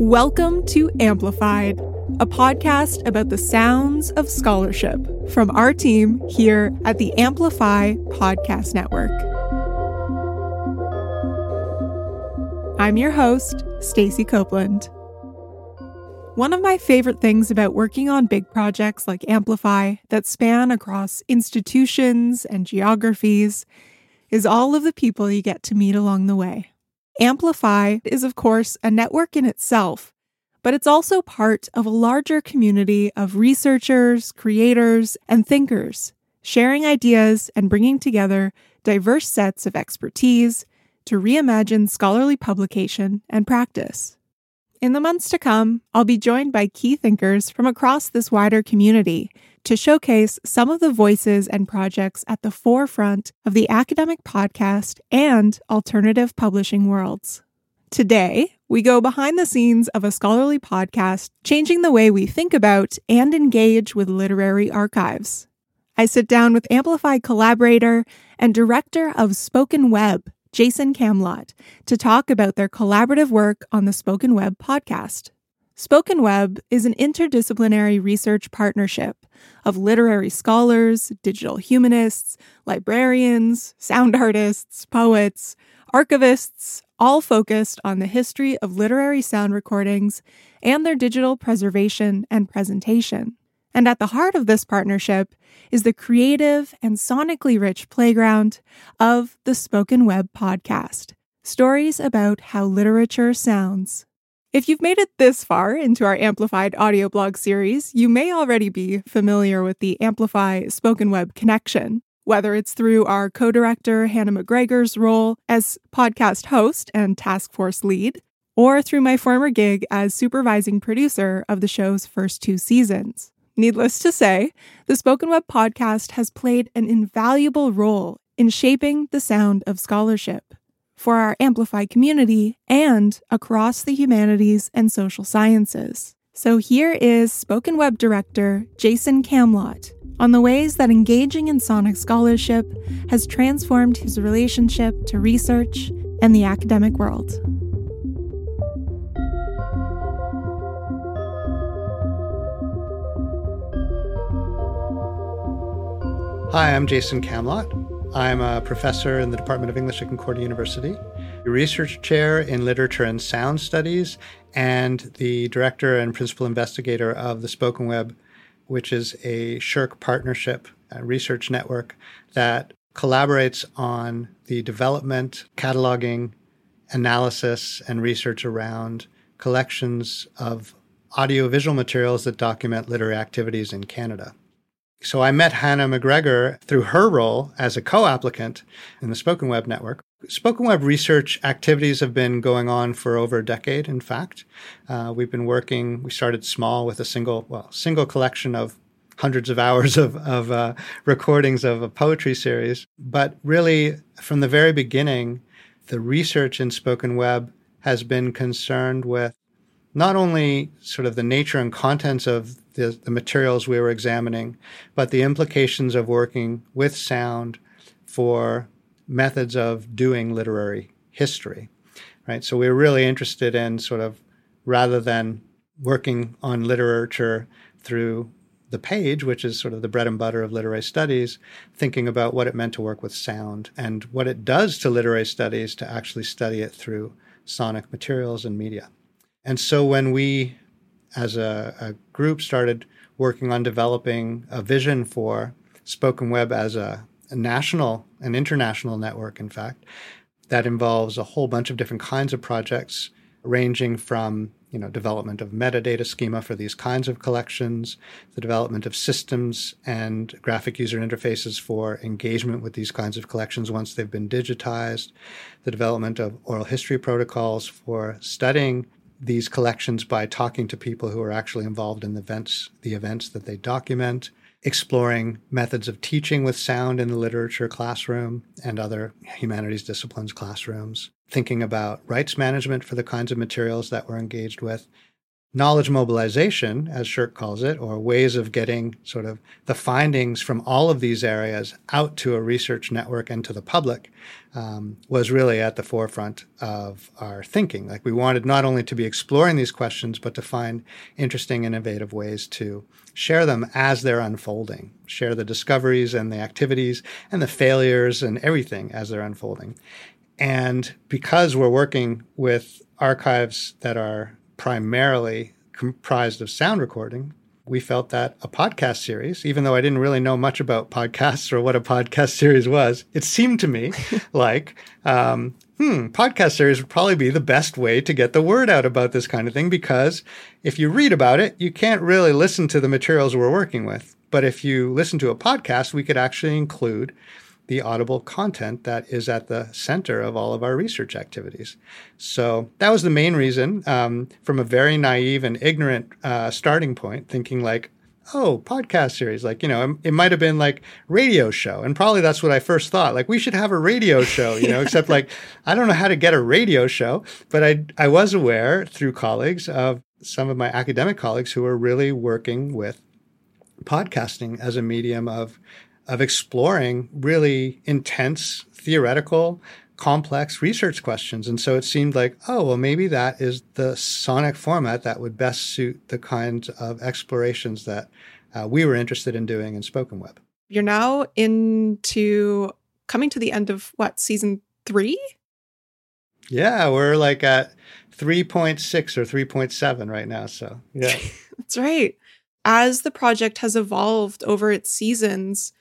Welcome to Amplified, a podcast about the sounds of scholarship from our team here at the Amplify Podcast Network. I'm your host, Stacy Copeland. One of my favorite things about working on big projects like Amplify that span across institutions and geographies is all of the people you get to meet along the way. Amplify is, of course, a network in itself, but it's also part of a larger community of researchers, creators, and thinkers, sharing ideas and bringing together diverse sets of expertise to reimagine scholarly publication and practice. In the months to come, I'll be joined by key thinkers from across this wider community to showcase some of the voices and projects at the forefront of the academic podcast and alternative publishing worlds. Today, we go behind the scenes of a scholarly podcast, changing the way we think about and engage with literary archives. I sit down with Amplified collaborator and director of Spoken Web, Jason Camlot, to talk about their collaborative work on the Spoken Web podcast. Spoken Web is an interdisciplinary research partnership of literary scholars, digital humanists, librarians, sound artists, poets, archivists, all focused on the history of literary sound recordings and their digital preservation and presentation. And at the heart of this partnership is the creative and sonically rich playground of the Spoken Web podcast stories about how literature sounds. If you've made it this far into our Amplified audio blog series, you may already be familiar with the Amplify Spoken Web connection, whether it's through our co director Hannah McGregor's role as podcast host and task force lead, or through my former gig as supervising producer of the show's first two seasons. Needless to say, the Spoken Web podcast has played an invaluable role in shaping the sound of scholarship for our Amplified community and across the humanities and social sciences. So here is Spoken Web director Jason Camlot on the ways that engaging in sonic scholarship has transformed his relationship to research and the academic world. Hi, I'm Jason Camlot. I'm a professor in the Department of English at Concordia University, research chair in literature and sound studies, and the director and principal investigator of the Spoken Web, which is a SSHRC partnership a research network that collaborates on the development, cataloging, analysis, and research around collections of audiovisual materials that document literary activities in Canada. So I met Hannah McGregor through her role as a co-applicant in the Spoken Web network. Spoken Web research activities have been going on for over a decade. In fact, uh, we've been working. We started small with a single, well, single collection of hundreds of hours of, of uh, recordings of a poetry series. But really, from the very beginning, the research in Spoken Web has been concerned with not only sort of the nature and contents of the, the materials we were examining, but the implications of working with sound for methods of doing literary history, right? So we were really interested in sort of rather than working on literature through the page, which is sort of the bread and butter of literary studies, thinking about what it meant to work with sound and what it does to literary studies to actually study it through sonic materials and media. And so when we as a, a group, started working on developing a vision for Spoken Web as a, a national and international network, in fact, that involves a whole bunch of different kinds of projects, ranging from you know development of metadata schema for these kinds of collections, the development of systems and graphic user interfaces for engagement with these kinds of collections once they've been digitized, the development of oral history protocols for studying these collections by talking to people who are actually involved in the events, the events that they document, exploring methods of teaching with sound in the literature classroom and other humanities disciplines classrooms, thinking about rights management for the kinds of materials that we're engaged with, knowledge mobilization, as SSHRC calls it, or ways of getting sort of the findings from all of these areas out to a research network and to the public, um, was really at the forefront of our thinking. Like we wanted not only to be exploring these questions, but to find interesting, innovative ways to share them as they're unfolding, share the discoveries and the activities and the failures and everything as they're unfolding. And because we're working with archives that are primarily comprised of sound recording, we felt that a podcast series, even though I didn't really know much about podcasts or what a podcast series was, it seemed to me like, um, hmm, podcast series would probably be the best way to get the word out about this kind of thing because if you read about it, you can't really listen to the materials we're working with. But if you listen to a podcast, we could actually include the audible content that is at the center of all of our research activities. So that was the main reason, um, from a very naive and ignorant uh, starting point, thinking like, oh, podcast series. Like, you know, it, might have been like radio show. And probably that's what I first thought. Like, we should have a radio show, you know, except like, I don't know how to get a radio show, but I, I was aware through colleagues of some of my academic colleagues who were really working with podcasting as a medium of of exploring really intense theoretical complex research questions. And so it seemed like, oh, well, maybe that is the sonic format that would best suit the kinds of explorations that uh, we were interested in doing in Spoken Web. You're now into coming to the end of what, season three? Yeah, we're like at 3.6 or 3.7 right now. So, yeah. That's right. As the project has evolved over its seasons,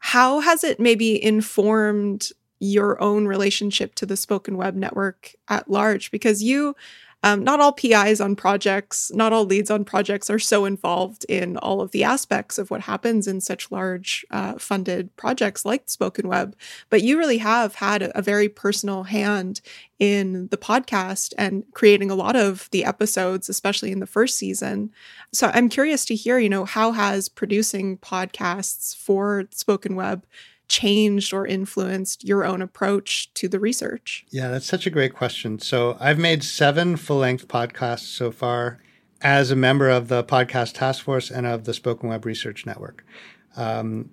how has it maybe informed your own relationship to the spoken web network at large? Because you, um, not all PIs on projects, not all leads on projects are so involved in all of the aspects of what happens in such large uh, funded projects like Spoken Web. But you really have had a, a very personal hand in the podcast and creating a lot of the episodes, especially in the first season. So I'm curious to hear, you know, how has producing podcasts for Spoken Web changed or influenced your own approach to the research? Yeah, that's such a great question. So I've made seven full length podcasts so far as a member of the Podcast Task Force and of the Spoken Web Research Network. Um,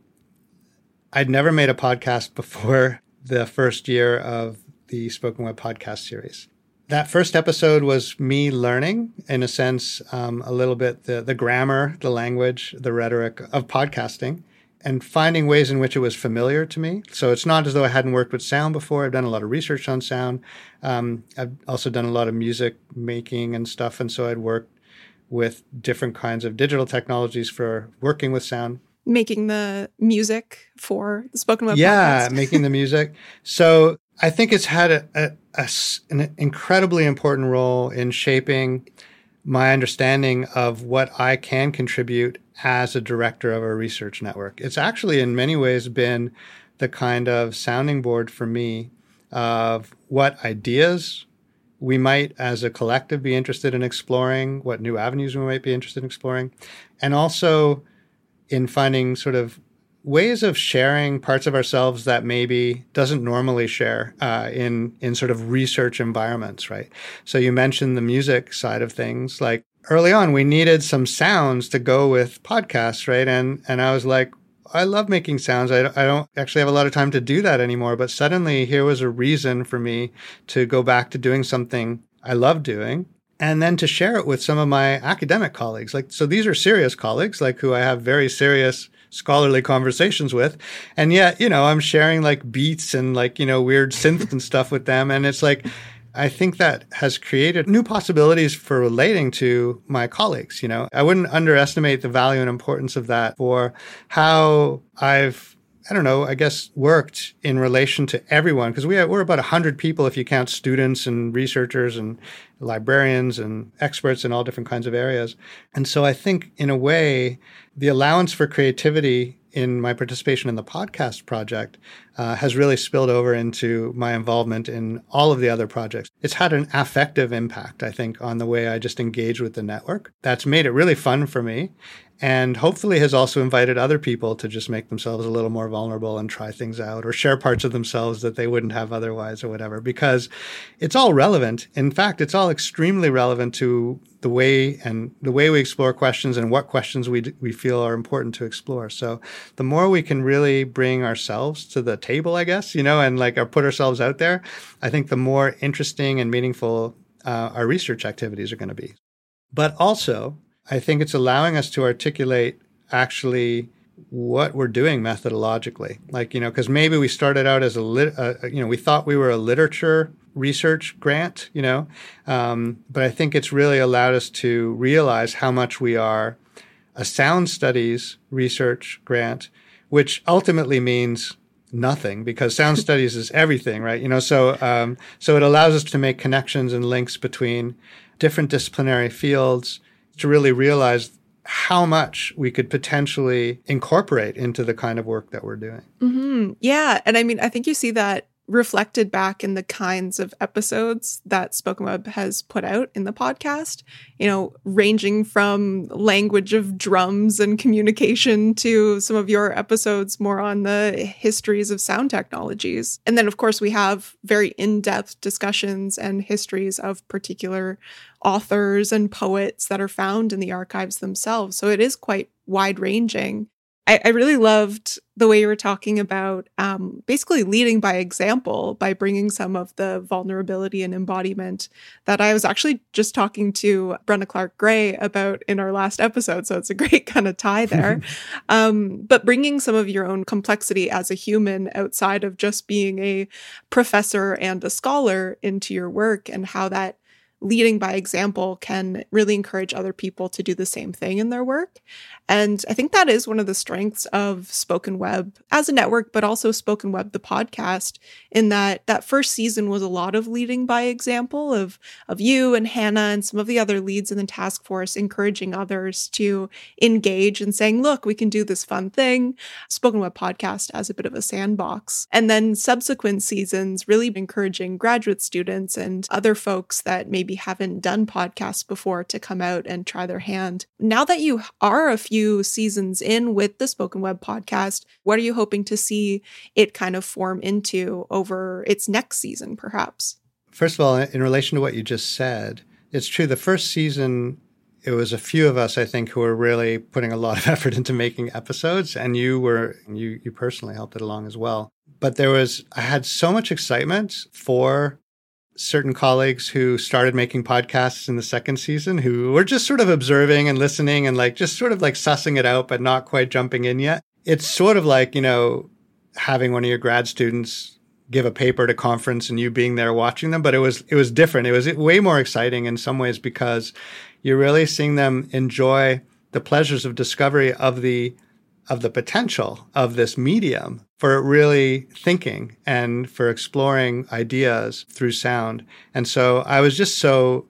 I'd never made a podcast before the first year of the Spoken Web podcast series. That first episode was me learning, in a sense, um, a little bit the, the grammar, the language, the rhetoric of podcasting and finding ways in which it was familiar to me. So it's not as though I hadn't worked with sound before. I've done a lot of research on sound. Um, I've also done a lot of music making and stuff. And so I'd worked with different kinds of digital technologies for working with sound. Making the music for the spoken word. Yeah, making the music. So I think it's had a, a, a, an incredibly important role in shaping my understanding of what I can contribute as a director of a research network. It's actually, in many ways, been the kind of sounding board for me of what ideas we might, as a collective, be interested in exploring, what new avenues we might be interested in exploring, and also in finding sort of ways of sharing parts of ourselves that maybe doesn't normally share uh, in in sort of research environments, right? So you mentioned the music side of things, like early on we needed some sounds to go with podcasts, right? And and I was like, I love making sounds. I, I don't actually have a lot of time to do that anymore. But suddenly here was a reason for me to go back to doing something I love doing and then to share it with some of my academic colleagues. Like, so these are serious colleagues, like who I have very serious scholarly conversations with. And yet, you know, I'm sharing like beats and like, you know, weird synths and stuff with them. And it's like, I think that has created new possibilities for relating to my colleagues. You know, I wouldn't underestimate the value and importance of that for how I've I don't know, I guess worked in relation to everyone because we have, we're about 100 people if you count students and researchers and librarians and experts in all different kinds of areas. And so I think in a way, the allowance for creativity in my participation in the podcast project uh, has really spilled over into my involvement in all of the other projects. It's had an affective impact, I think, on the way I just engage with the network. That's made it really fun for me. And hopefully has also invited other people to just make themselves a little more vulnerable and try things out or share parts of themselves that they wouldn't have otherwise or whatever because it's all relevant. In fact it's all extremely relevant to the way and the way we explore questions and what questions we we feel are important to explore. So the more we can really bring ourselves to the table i guess you know and like or put ourselves out there i think the more interesting and meaningful uh, our research activities are going to be. But also I think it's allowing us to articulate actually what we're doing methodologically. Like, you know, because maybe we started out as a, lit, uh, you know, we thought we were a literature research grant, you know, um, but I think it's really allowed us to realize how much we are a sound studies research grant, which ultimately means nothing because sound studies is everything, right? You know, so um, so it allows us to make connections and links between different disciplinary fields to really realize how much we could potentially incorporate into the kind of work that we're doing. Mm-hmm. Yeah. And I mean, I think you see that reflected back in the kinds of episodes that Spoken Web has put out in the podcast, you know, ranging from language of drums and communication to some of your episodes more on the histories of sound technologies. And then, of course, we have very in depth discussions and histories of particular authors and poets that are found in the archives themselves. So it is quite wide ranging. I, I really loved the way you were talking about um, basically leading by example by bringing some of the vulnerability and embodiment that I was actually just talking to Brenna Clarke Gray about in our last episode. So it's a great kind of tie there. um, but bringing some of your own complexity as a human outside of just being a professor and a scholar into your work and how that leading by example can really encourage other people to do the same thing in their work. And I think that is one of the strengths of Spoken Web as a network, but also Spoken Web, the podcast, in that that first season was a lot of leading by example of, of you and Hannah and some of the other leads in the task force, encouraging others to engage and saying, look, we can do this fun thing. Spoken Web podcast as a bit of a sandbox. And then subsequent seasons really encouraging graduate students and other folks that maybe haven't done podcasts before to come out and try their hand. Now that you are a few seasons in with the Spoken Web podcast, what are you hoping to see it kind of form into over its next season, perhaps? First of all, in relation to what you just said, it's true. The first season, it was a few of us, I think, who were really putting a lot of effort into making episodes, and you were you you personally helped it along as well. But there was I had so much excitement for certain colleagues who started making podcasts in the second season who were just sort of observing and listening and like just sort of like sussing it out, but not quite jumping in yet. It's sort of like, you know, having one of your grad students give a paper at a conference and you being there watching them, but it was, it was different. It was way more exciting in some ways because you're really seeing them enjoy the pleasures of discovery of the of the potential of this medium for really thinking and for exploring ideas through sound. And so I was just so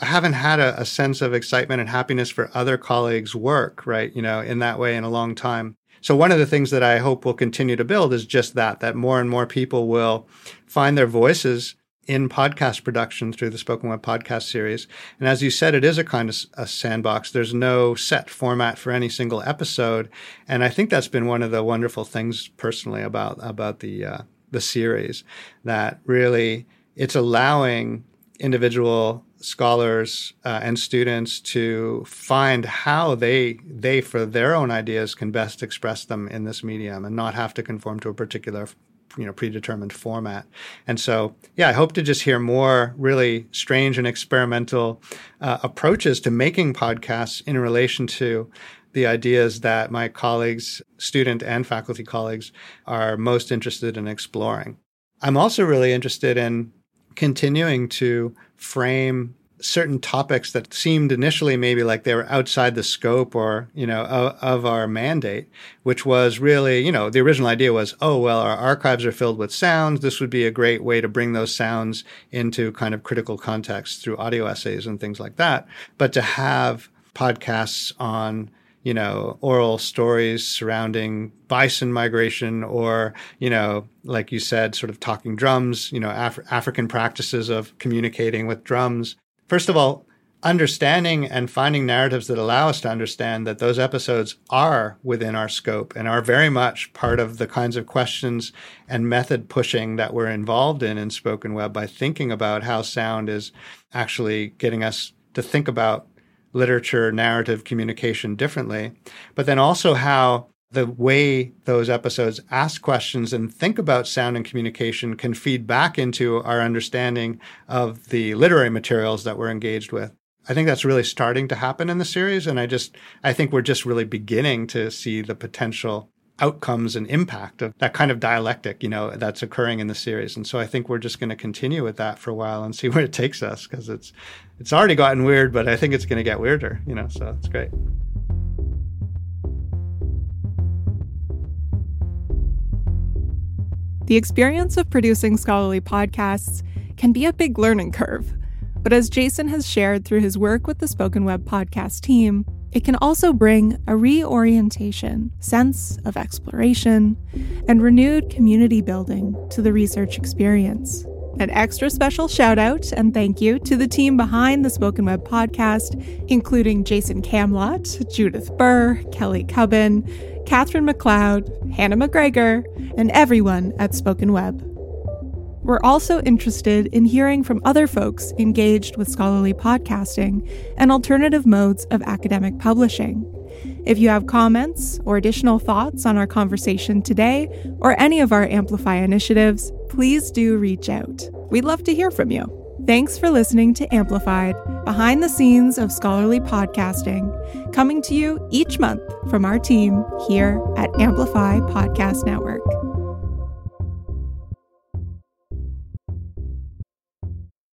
I haven't had a, a, sense of excitement and happiness for other colleagues' work, right? You know, in that way in a long time. So one of the things that I hope will continue to build is just that, that more and more people will find their voices in podcast production through the Spoken Web podcast series. And as you said, it is a kind of a sandbox. There's no set format for any single episode, and I think that's been one of the wonderful things personally about about the uh, the series that really it's allowing individual scholars uh, and students to find how they they for their own ideas can best express them in this medium and not have to conform to a particular you know predetermined format. And so, yeah, I hope to just hear more really strange and experimental uh, approaches to making podcasts in relation to the ideas that my colleagues, student and faculty colleagues, are most interested in exploring. I'm also really interested in continuing to frame certain topics that seemed initially maybe like they were outside the scope or you know of, of, our mandate which was really you know the original idea was oh well our archives are filled with sounds this would be a great way to bring those sounds into kind of critical context through audio essays and things like that but to have podcasts on you know, oral stories surrounding bison migration or, you know, like you said, sort of talking drums, you know, Af- African practices of communicating with drums. First of all, understanding and finding narratives that allow us to understand that those episodes are within our scope and are very much part of the kinds of questions and method pushing that we're involved in in spoken web by thinking about how sound is actually getting us to think about literature, narrative, communication differently, but then also how the way those episodes ask questions and think about sound and communication can feed back into our understanding of the literary materials that we're engaged with. I think that's really starting to happen in the series. And I just, I think we're just really beginning to see the potential outcomes and impact of that kind of dialectic, you know, that's occurring in the series. And so I think we're just going to continue with that for a while and see where it takes us because it's, it's already gotten weird, but I think it's going to get weirder, you know, so it's great. The experience of producing scholarly podcasts can be a big learning curve. But as Jason has shared through his work with the Spoken Web podcast team, it can also bring a reorientation, sense of exploration, and renewed community building to the research experience. An extra special shout out and thank you to the team behind the Spoken Web podcast, including Jason Camlot, Judith Burr, Kelly Cubbin, Katherine McLeod, Hannah McGregor, and everyone at Spoken Web. We're also interested in hearing from other folks engaged with scholarly podcasting and alternative modes of academic publishing. If you have comments or additional thoughts on our conversation today or any of our Amplify initiatives, please do reach out. We'd love to hear from you. Thanks for listening to Amplified, behind the scenes of scholarly podcasting, coming to you each month from our team here at Amplify Podcast Network.